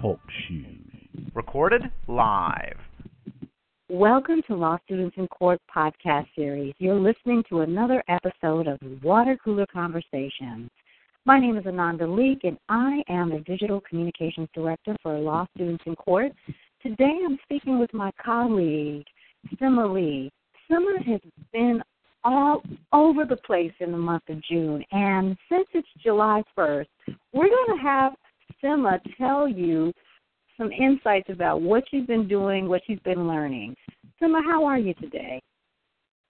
Talk shoes. Recorded live. Welcome to Law Students in Court podcast series. You're listening to another episode of Water Cooler Conversations. My name is Ananda Leeke, and I am the Digital Communications Director for Law Students in Court. Today I'm speaking with my colleague, Sima Lee. Sima has been all over the place in the month of June, and since it's July 1st, we're going to have Sima tell you some insights about what she's been doing, what she's been learning. Sima, how are you today?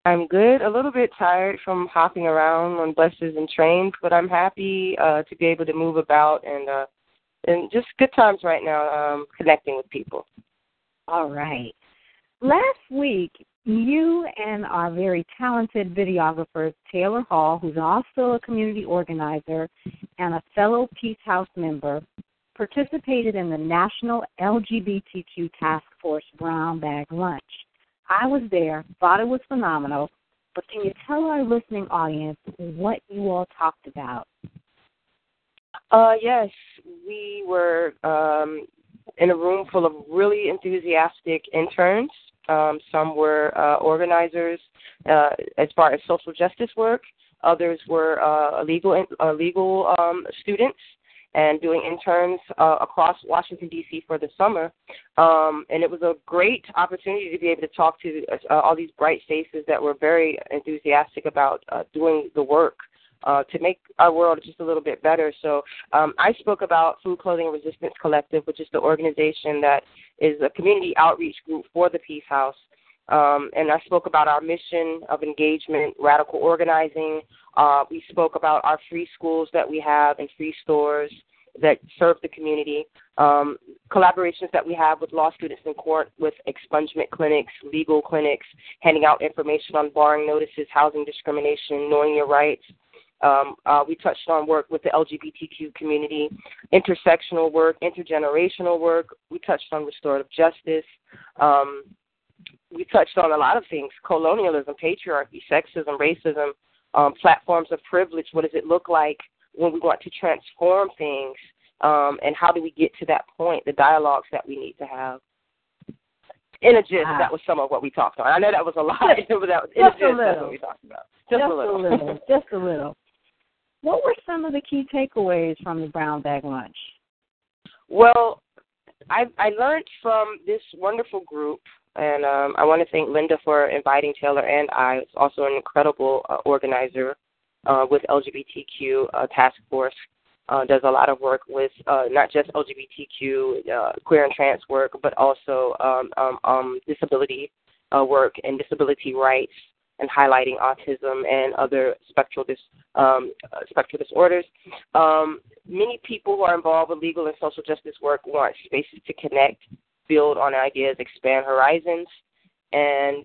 I'm good. A little bit tired from hopping around on buses and trains, but I'm happy uh, to be able to move about and uh, and just good times right now, um, connecting with people. All right. Last week, you and our very talented videographer Taylor Hall, who's also a community organizer and a fellow Peace House member, participated in the National LGBTQ Task Force Brown Bag Lunch. I was there, thought it was phenomenal, but can you tell our listening audience what you all talked about? Uh, yes, we were um, in a room full of really enthusiastic interns. Um, some were uh, organizers uh, as far as social justice work. Others were uh, legal uh, legal um, students and doing interns uh, across Washington D.C. for the summer. Um, and it was a great opportunity to be able to talk to uh, all these bright faces that were very enthusiastic about uh, doing the work. Uh, to make our world just a little bit better. So um, I spoke about Food Clothing Resistance Collective, which is the organization that is a community outreach group for the Peace House. Um, and I spoke about our mission of engagement, radical organizing. Uh, we spoke about our free schools that we have and free stores that serve the community. Um, collaborations that we have with law students in court, with expungement clinics, legal clinics, handing out information on barring notices, housing discrimination, knowing your rights. Um, uh, we touched on work with the LGBTQ community, intersectional work, intergenerational work. We touched on restorative justice. Um, we touched on a lot of things colonialism, patriarchy, sexism, racism, um, platforms of privilege. What does it look like when we want to transform things? Um, and how do we get to that point, the dialogues that we need to have? In a gist, wow. that was some of what we talked on. I know that was a lot, but that was in just a gist, that's what we talked about. Just, just a little. a little. just a little. What were some of the key takeaways from the brown bag lunch? Well, I I learned from this wonderful group and um, I want to thank Linda for inviting Taylor and I. It's also an incredible uh, organizer uh, with LGBTQ uh, Task Force. Uh, does a lot of work with uh, not just LGBTQ, uh, queer and trans work, but also um, um, um, disability work and disability rights and highlighting autism and other spectral dis, um, spectral disorders. Um, many people who are involved with legal and social justice work want spaces to connect build on ideas, expand horizons, and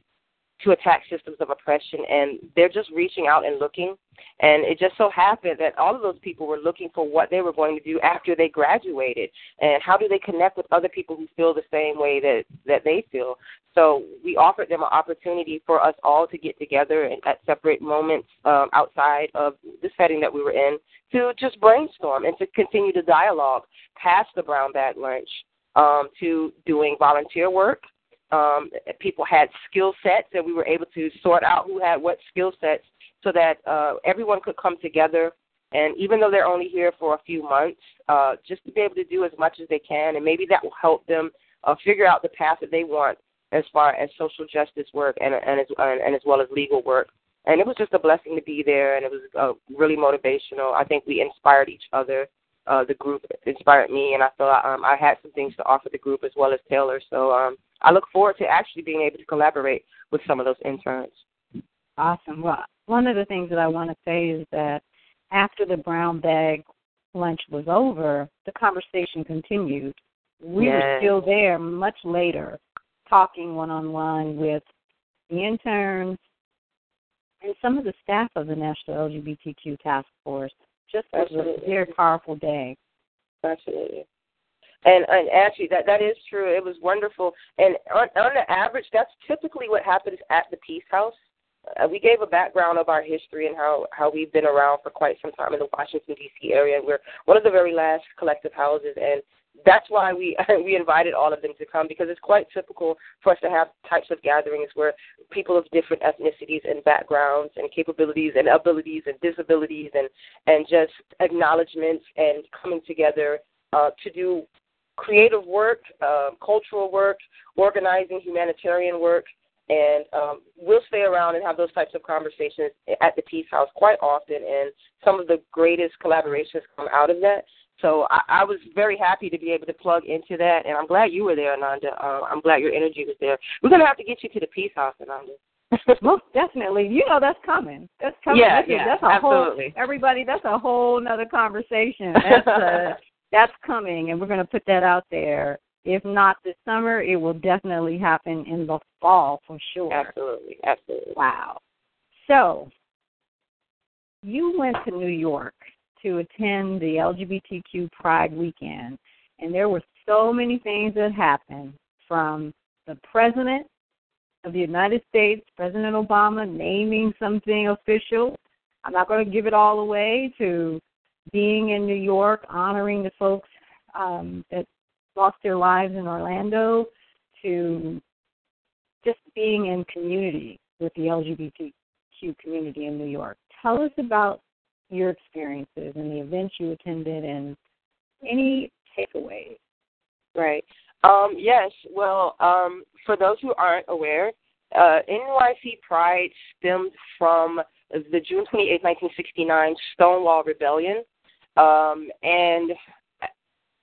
to attack systems of oppression. And they're just reaching out and looking. And it just so happened that all of those people were looking for what they were going to do after they graduated, and how do they connect with other people who feel the same way that that they feel. So we offered them an opportunity for us all to get together at separate moments um, outside of the setting that we were in to just brainstorm and to continue the dialogue past the brown bag lunch um, to doing volunteer work. Um, people had skill sets, and we were able to sort out who had what skill sets so that uh, everyone could come together. And even though they're only here for a few months, uh, just to be able to do as much as they can, and maybe that will help them uh, figure out the path that they want as far as social justice work and and as and as well as legal work. And it was just a blessing to be there, and it was uh, really motivational. I think we inspired each other uh, the group inspired me, and I thought um, I had some things to offer the group as well as Taylor. So um, I look forward to actually being able to collaborate with some of those interns. Awesome. Well, one of the things that I want to say is that after the brown bag lunch was over, the conversation continued. We yes. were still there much later, talking one on one with the interns and some of the staff of the National LGBTQ Task Force. Just Absolutely. was a very powerful day. Absolutely. And, and actually, that that is true. It was wonderful. And on, on the average, that's typically what happens at the Peace House. Uh, we gave a background of our history and how how we've been around for quite some time in the Washington D.C. area. We're one of the very last collective houses, and that's why we we invited all of them to come because it's quite typical for us to have types of gatherings where people of different ethnicities and backgrounds and capabilities and abilities and disabilities and and just acknowledgments and coming together uh, to do creative work, uh, cultural work, organizing, humanitarian work, and um, we'll stay around and have those types of conversations at the Peace House quite often, and some of the greatest collaborations come out of that. So I, I was very happy to be able to plug into that, and I'm glad you were there, Ananda. Uh, I'm glad your energy was there. We're gonna have to get you to the Peace House, Ananda. Most definitely. You know that's coming. That's coming. Yeah, that's, yeah, that's a absolutely. whole everybody. That's a whole another conversation. That's uh, that's coming, and we're going to put that out there. If not this summer, it will definitely happen in the fall for sure. Absolutely, absolutely. Wow. So, you went to New York to attend the LGBTQ Pride weekend, and there were so many things that happened from the president of the United States, President Obama, naming something official. I'm not going to give it all away to being in New York, honoring the folks um, that lost their lives in Orlando, to just being in community with the LGBTQ community in New York. Tell us about your experiences and the events you attended and any takeaways. Right. Um, yes. Well, um, for those who aren't aware, uh, NYC Pride stemmed from the June 28, 1969 Stonewall Rebellion. Um, and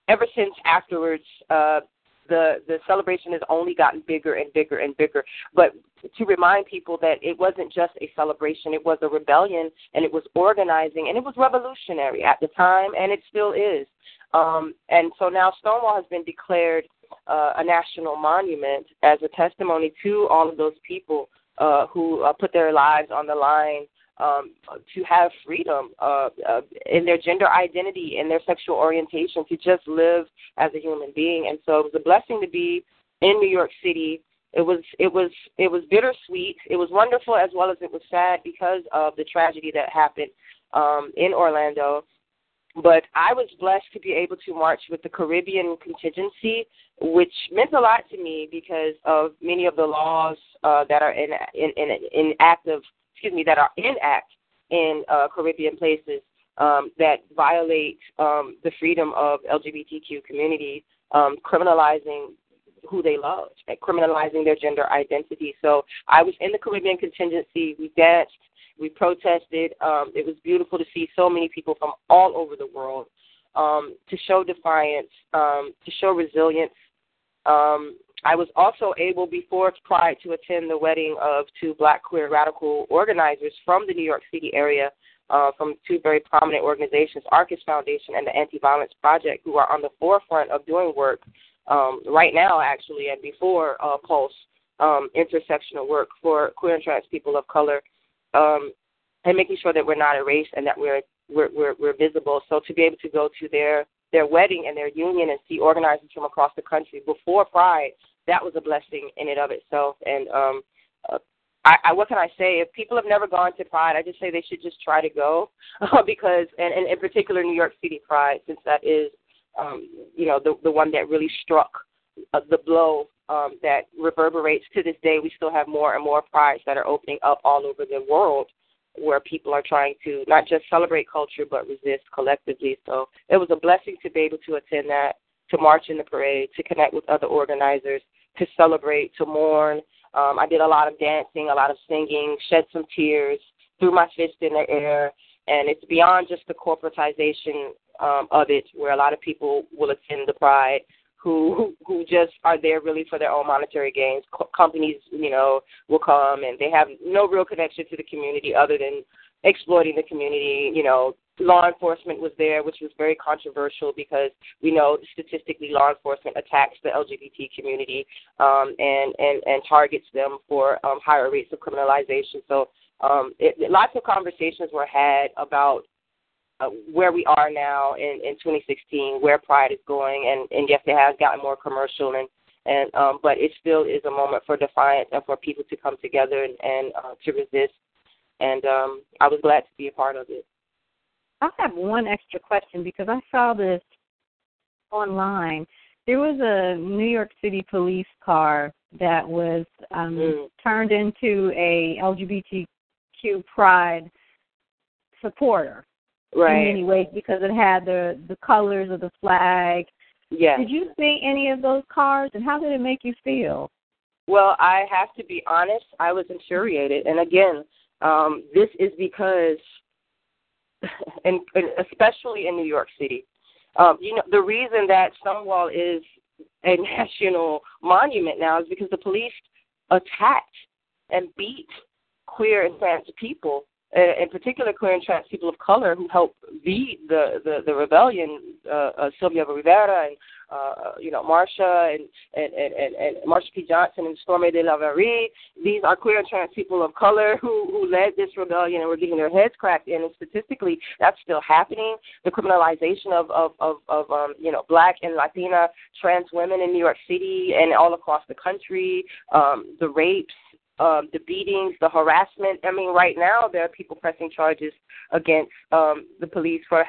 ever since afterwards, uh, the the celebration has only gotten bigger and bigger and bigger. But to remind people that it wasn't just a celebration; it was a rebellion, and it was organizing, and it was revolutionary at the time, and it still is. Um, and so now Stonewall has been declared uh, a national monument as a testimony to all of those people uh, who uh, put their lives on the line um, to have freedom uh, uh, in their gender identity, in their sexual orientation, to just live as a human being. And so it was a blessing to be in New York City. It was it was it was bittersweet. It was wonderful as well as it was sad because of the tragedy that happened um, in Orlando. But I was blessed to be able to march with the Caribbean contingency, which meant a lot to me because of many of the laws uh, that are in in in, in active excuse me, that are in act in uh, Caribbean places um, that violate um, the freedom of LGBTQ community, um, criminalizing who they love, and criminalizing their gender identity. So I was in the Caribbean contingency. We danced, we protested. Um, it was beautiful to see so many people from all over the world um, to show defiance, um, to show resilience. Um, I was also able before Pride to attend the wedding of two black queer radical organizers from the New York City area, uh, from two very prominent organizations, Arcus Foundation and the Anti Violence Project, who are on the forefront of doing work um, right now, actually, and before uh, Pulse, um, intersectional work for queer and trans people of color, um, and making sure that we're not erased and that we're we're, we're, we're visible. So to be able to go to their their wedding and their union and see organizers from across the country before Pride, that was a blessing in and of itself. And um, uh, I, I, what can I say? If people have never gone to Pride, I just say they should just try to go uh, because, and, and in particular, New York City Pride, since that is, um, you know, the the one that really struck uh, the blow um, that reverberates to this day. We still have more and more prides that are opening up all over the world where people are trying to not just celebrate culture but resist collectively. So it was a blessing to be able to attend that, to march in the parade, to connect with other organizers, to celebrate, to mourn. Um, I did a lot of dancing, a lot of singing, shed some tears, threw my fist in the air, and it's beyond just the corporatization um, of it, where a lot of people will attend the pride who who just are there really for their own monetary gains. Co- companies, you know, will come and they have no real connection to the community other than exploiting the community, you know, law enforcement was there, which was very controversial because we know statistically law enforcement attacks the LGBT community um, and, and, and targets them for um, higher rates of criminalization. So um, it, lots of conversations were had about uh, where we are now in, in 2016, where Pride is going, and, and yes, it has gotten more commercial, and and um, but it still is a moment for defiance and for people to come together and, and uh, to resist. And um, I was glad to be a part of it. I have one extra question because I saw this online. There was a New York City police car that was um, mm. turned into a LGBTQ pride supporter right. in many ways because it had the the colors of the flag. Yes. Did you see any of those cars, and how did it make you feel? Well, I have to be honest. I was infuriated, and again, um, this is because and, and especially in New York City. Um, you know, the reason that Stonewall is a national monument now is because the police attacked and beat queer and trans people, in particular queer and trans people of color who helped lead the the, the rebellion. Uh, uh, Sylvia Rivera and uh, you know, Marsha and, and, and, and, Marsha P. Johnson and Stormé DeLarverie. These are queer and trans people of color who, who led this rebellion and were getting their heads cracked in. And statistically, that's still happening. The criminalization of, of, of, of um, you know, black and Latina trans women in New York City and all across the country, um, the rapes, um, the beatings, the harassment. I mean, right now there are people pressing charges against um, the police for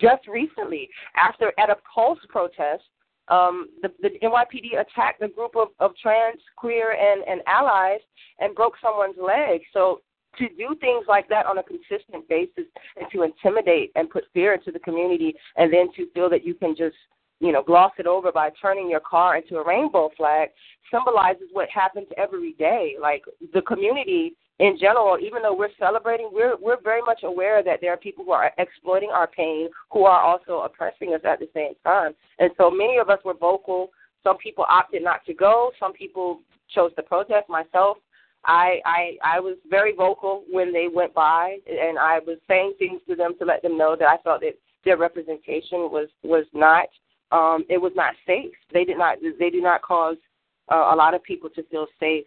just recently after at a Pulse protest um, the, the NYPD attacked a group of, of trans, queer, and, and allies and broke someone's leg. So to do things like that on a consistent basis and to intimidate and put fear into the community and then to feel that you can just you know gloss it over by turning your car into a rainbow flag symbolizes what happens every day like the community in general, even though we're celebrating, we're we're very much aware that there are people who are exploiting our pain, who are also oppressing us at the same time. And so many of us were vocal. Some people opted not to go. Some people chose to protest. Myself, I I I was very vocal when they went by, and I was saying things to them to let them know that I felt that their representation was was not um, it was not safe. They did not they do not cause uh, a lot of people to feel safe,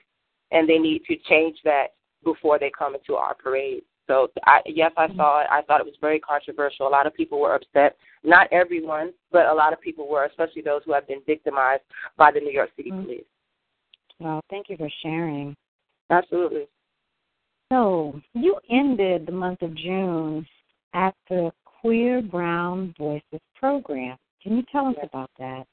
and they need to change that before they come into our parade. So I, yes, I saw it. I thought it was very controversial. A lot of people were upset. Not everyone, but a lot of people were, especially those who have been victimized by the New York City mm-hmm. police. Well, thank you for sharing. Absolutely. So you ended the month of June at the Queer Brown Voices program. Can you tell us about that?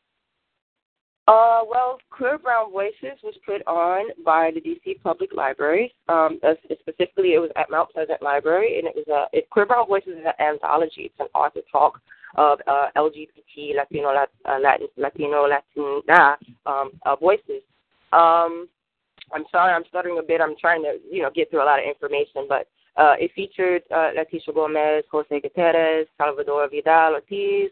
Uh, well, Queer Brown Voices was put on by the DC Public Library. Um, specifically, it was at Mount Pleasant Library, and it was a it, Queer Brown Voices is an anthology. It's an author talk of uh, LGBT, Latino, uh, Latin, Latino, Latina um, uh, voices. Um, I'm sorry, I'm stuttering a bit. I'm trying to, you know, get through a lot of information, but uh, it featured uh, Letitia Gomez, Jose Gutierrez, Salvador Vidal Ortiz,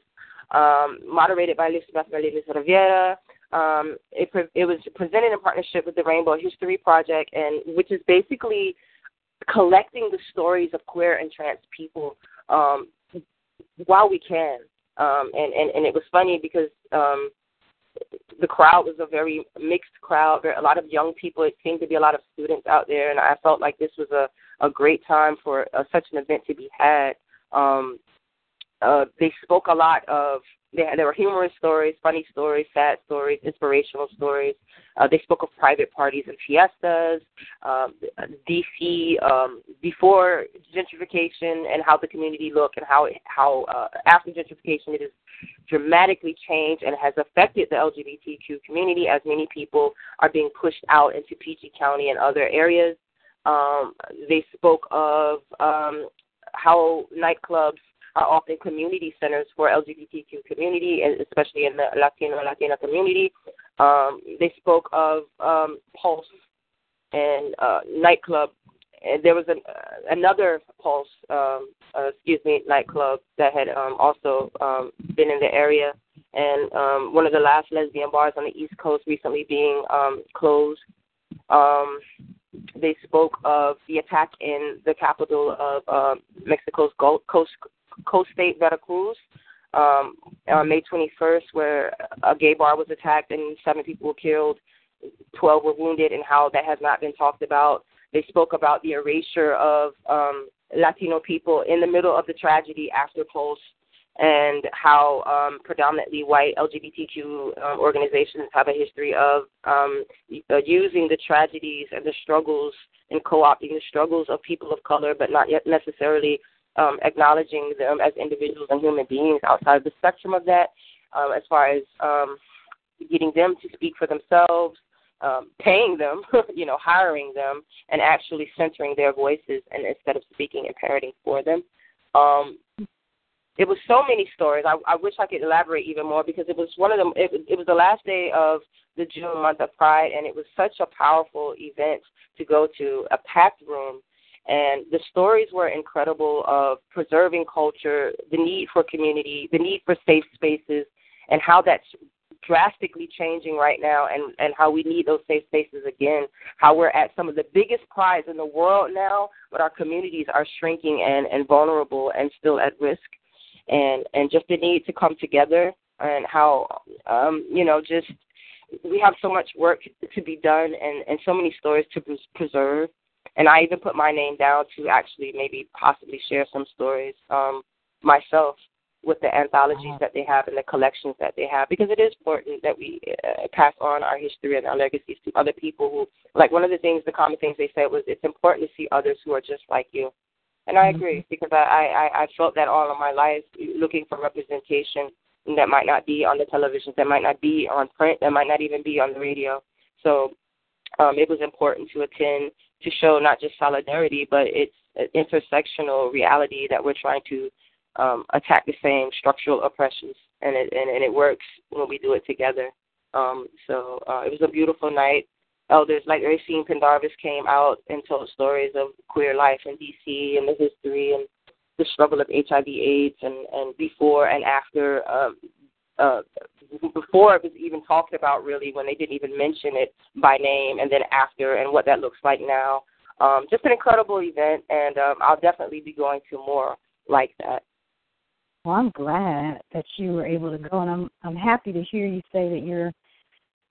um, moderated by Luis Melissa Riviera, um, it, it was presented in partnership with the Rainbow History Project, and which is basically collecting the stories of queer and trans people um, while we can. Um, and, and, and it was funny because um, the crowd was a very mixed crowd. There, a lot of young people. It seemed to be a lot of students out there, and I felt like this was a, a great time for uh, such an event to be had. Um, uh, they spoke a lot of they had, there were humorous stories, funny stories, sad stories, inspirational stories. Uh, they spoke of private parties and fiestas, um, DC um, before gentrification and how the community looked and how how uh, after gentrification it has dramatically changed and has affected the LGBTQ community as many people are being pushed out into PG County and other areas. Um, they spoke of um, how nightclubs are often community centers for LGBTQ community, and especially in the Latino Latina community. Um, they spoke of um, Pulse and uh, nightclub. And there was an, uh, another Pulse, um, uh, excuse me, nightclub that had um, also um, been in the area, and um, one of the last lesbian bars on the East Coast recently being um, closed. Um, they spoke of the attack in the capital of uh, Mexico's Gulf Coast Coast State, Veracruz, um, on May 21st, where a gay bar was attacked and seven people were killed, 12 were wounded, and how that has not been talked about. They spoke about the erasure of um, Latino people in the middle of the tragedy after Pulse and how um, predominantly white LGBTQ um, organizations have a history of um, uh, using the tragedies and the struggles and co-opting the struggles of people of color, but not yet necessarily um, acknowledging them as individuals and human beings outside of the spectrum of that, um, as far as um, getting them to speak for themselves, um, paying them, you know, hiring them, and actually centering their voices and instead of speaking and parroting for them. Um, it was so many stories. I, I wish I could elaborate even more because it was one of them. It, it was the last day of the June month of Pride, and it was such a powerful event to go to, a packed room, and the stories were incredible of preserving culture, the need for community, the need for safe spaces, and how that's drastically changing right now and, and how we need those safe spaces again. How we're at some of the biggest prides in the world now, but our communities are shrinking and, and vulnerable and still at risk. And and just the need to come together and how um, you know, just we have so much work to be done and, and so many stories to preserve. And I even put my name down to actually maybe possibly share some stories um, myself with the anthologies uh-huh. that they have and the collections that they have because it is important that we uh, pass on our history and our legacies to other people who like one of the things the common things they said was it's important to see others who are just like you and i mm-hmm. agree because I, I i felt that all of my life looking for representation that might not be on the television that might not be on print that might not even be on the radio so um it was important to attend to show not just solidarity but it's an intersectional reality that we're trying to um, attack the same structural oppressions, and it and, and it works when we do it together. Um, so uh, it was a beautiful night. Elders like Racine Pendarvis came out and told stories of queer life in DC and the history and the struggle of HIV/AIDS and and before and after. Um, uh, before it was even talked about, really, when they didn't even mention it by name, and then after, and what that looks like now. Um, just an incredible event, and um, I'll definitely be going to more like that. Well, I'm glad that you were able to go, and I'm I'm happy to hear you say that you're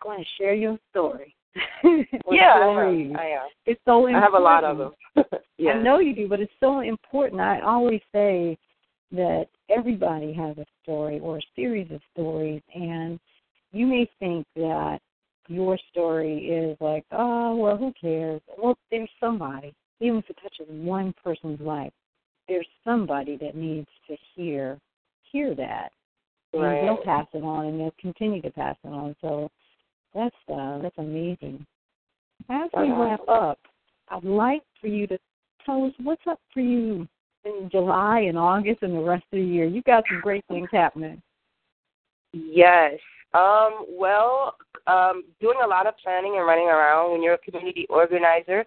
going to share your story. yeah, stories. I am. I am. It's so important. I have a lot of them. yeah. I know you do, but it's so important. I always say that everybody has a story or a series of stories, and you may think that your story is like, oh, well, who cares? Well, there's somebody, even if it touches one person's life, there's somebody that needs to hear hear that. Right. And they'll pass it on and they'll continue to pass it on. So that's uh that's amazing. As we uh-huh. wrap up, I'd like for you to tell us what's up for you in July and August and the rest of the year. You got some great things happening. Yes. Um, well, um, doing a lot of planning and running around when you're a community organizer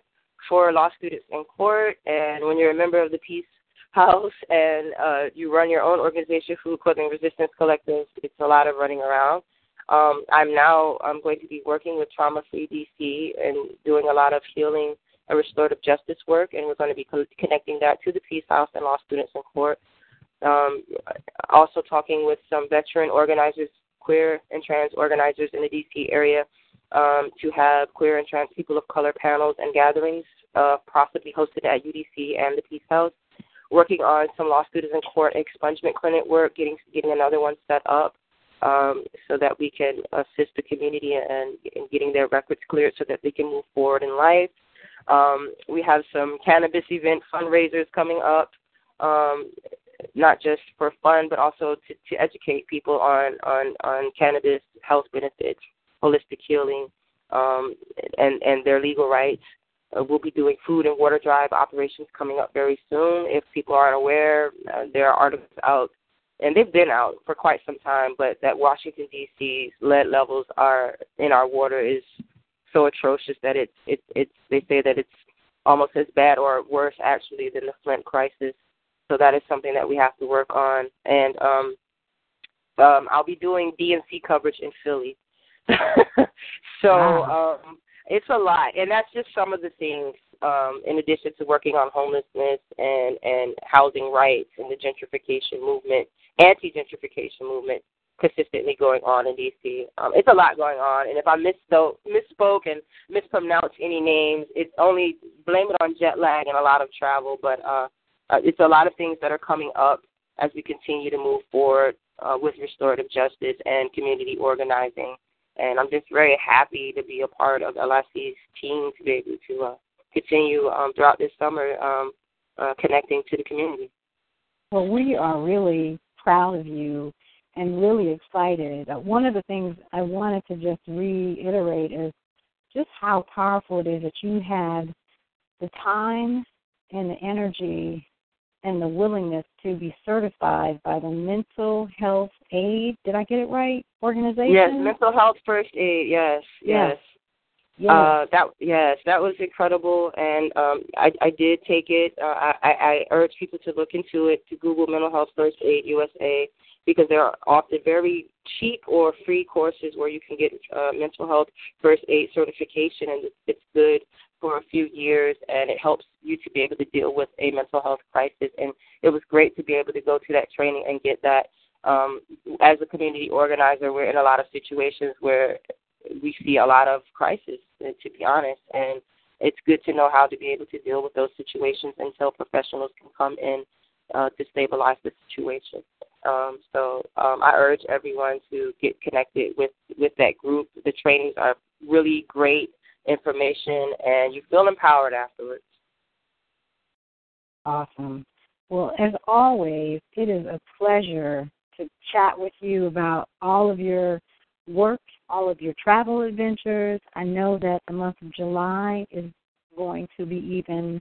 for law students in court and when you're a member of the Peace house and uh, you run your own organization, Food Clothing Resistance Collective, it's a lot of running around. Um, I'm now I'm going to be working with Trauma Free DC and doing a lot of healing and restorative justice work, and we're going to be co- connecting that to the Peace House and law students in court. Um, also talking with some veteran organizers, queer and trans organizers in the DC area um, to have queer and trans people of color panels and gatherings, uh, possibly hosted at UDC and the Peace House working on some law students in court expungement clinic work, getting getting another one set up um, so that we can assist the community and in getting their records cleared so that they can move forward in life. Um, we have some cannabis event fundraisers coming up, um, not just for fun, but also to, to educate people on, on, on cannabis health benefits, holistic healing, um, and, and their legal rights. Uh, we'll be doing food and water drive operations coming up very soon. If people aren't aware, uh, there are articles out, and they've been out for quite some time, but that Washington D.C.'s lead levels are in our water is so atrocious that it's it's it's they say that it's almost as bad or worse actually than the Flint crisis. So that is something that we have to work on, and um, um, I'll be doing DNC coverage in Philly. so wow. um, it's a lot, and that's just some of the things um, in addition to working on homelessness and and housing rights and the gentrification movement, anti-gentrification movement, consistently going on in DC. Um, it's a lot going on, and if I misspoke, misspoke and mispronounced any names, it's only blame it on jet lag and a lot of travel. But uh, uh, it's a lot of things that are coming up as we continue to move forward uh, with restorative justice and community organizing. And I'm just very happy to be a part of LIC's team to be able to uh, continue um, throughout this summer um, uh, connecting to the community. Well, we are really proud of you and really excited. Uh, one of the things I wanted to just reiterate is just how powerful it is that you had the time and the energy and the willingness to be certified by the Mental Health Aid. Did I get it right? Organization. Yes, Mental Health First Aid. Yes, yes. yes. Uh, that yes, that was incredible, and um, I, I did take it. Uh, I, I urge people to look into it. To Google Mental Health First Aid USA because there are often very cheap or free courses where you can get uh, mental health first aid certification, and it's good for a few years, and it helps you to be able to deal with a mental health crisis. And it was great to be able to go to that training and get that. Um, as a community organizer, we're in a lot of situations where we see a lot of crisis, to be honest, and it's good to know how to be able to deal with those situations until professionals can come in uh, to stabilize the situation. Um, so um, I urge everyone to get connected with with that group. The trainings are really great information, and you feel empowered afterwards. Awesome. Well, as always, it is a pleasure to chat with you about all of your work, all of your travel adventures. I know that the month of July is going to be even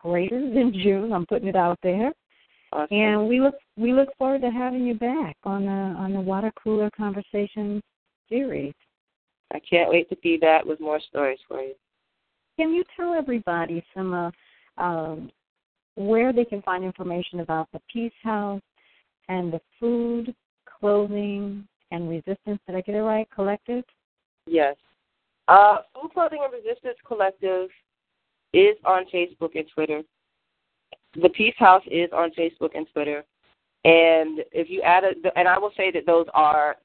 greater than June. I'm putting it out there. Awesome. And we look we look forward to having you back on the on the Water Cooler Conversations series. I can't wait to be back with more stories for you. Can you tell everybody some uh, um, where they can find information about the Peace House and the Food, Clothing, and Resistance? Did I get it right? Collective. Yes. Uh, Food, Clothing, and Resistance Collective is on Facebook and Twitter the Peace House is on Facebook and Twitter. And if you add a, and I will say that those are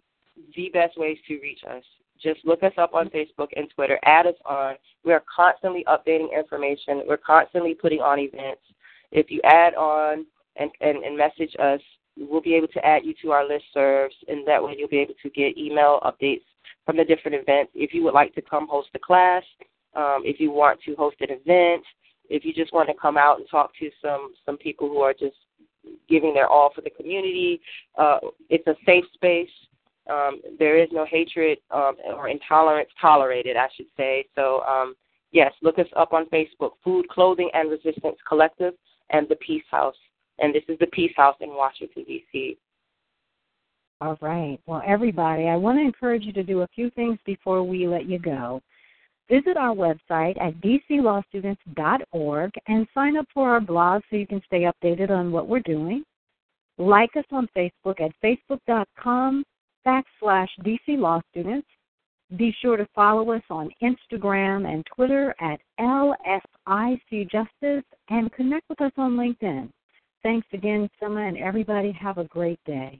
the best ways to reach us. Just look us up on Facebook and Twitter. Add us on. We are constantly updating information. We're constantly putting on events. If you add on and, and, and message us, we'll be able to add you to our list serves, and that way you'll be able to get email updates from the different events. If you would like to come host a class, um, if you want to host an event, if you just want to come out and talk to some some people who are just giving their all for the community, uh, it's a safe space. Um, there is no hatred um, or intolerance tolerated, I should say. So um, yes, look us up on Facebook: Food, Clothing, and Resistance Collective, and the Peace House. And this is the Peace House in Washington D.C. All right. Well, everybody, I want to encourage you to do a few things before we let you go. Visit our website at dclawstudents.org and sign up for our blog so you can stay updated on what we're doing. Like us on Facebook at facebook.com backslash dclawstudents. Be sure to follow us on Instagram and Twitter at LSICJustice and connect with us on LinkedIn. Thanks again, Summer, and everybody have a great day.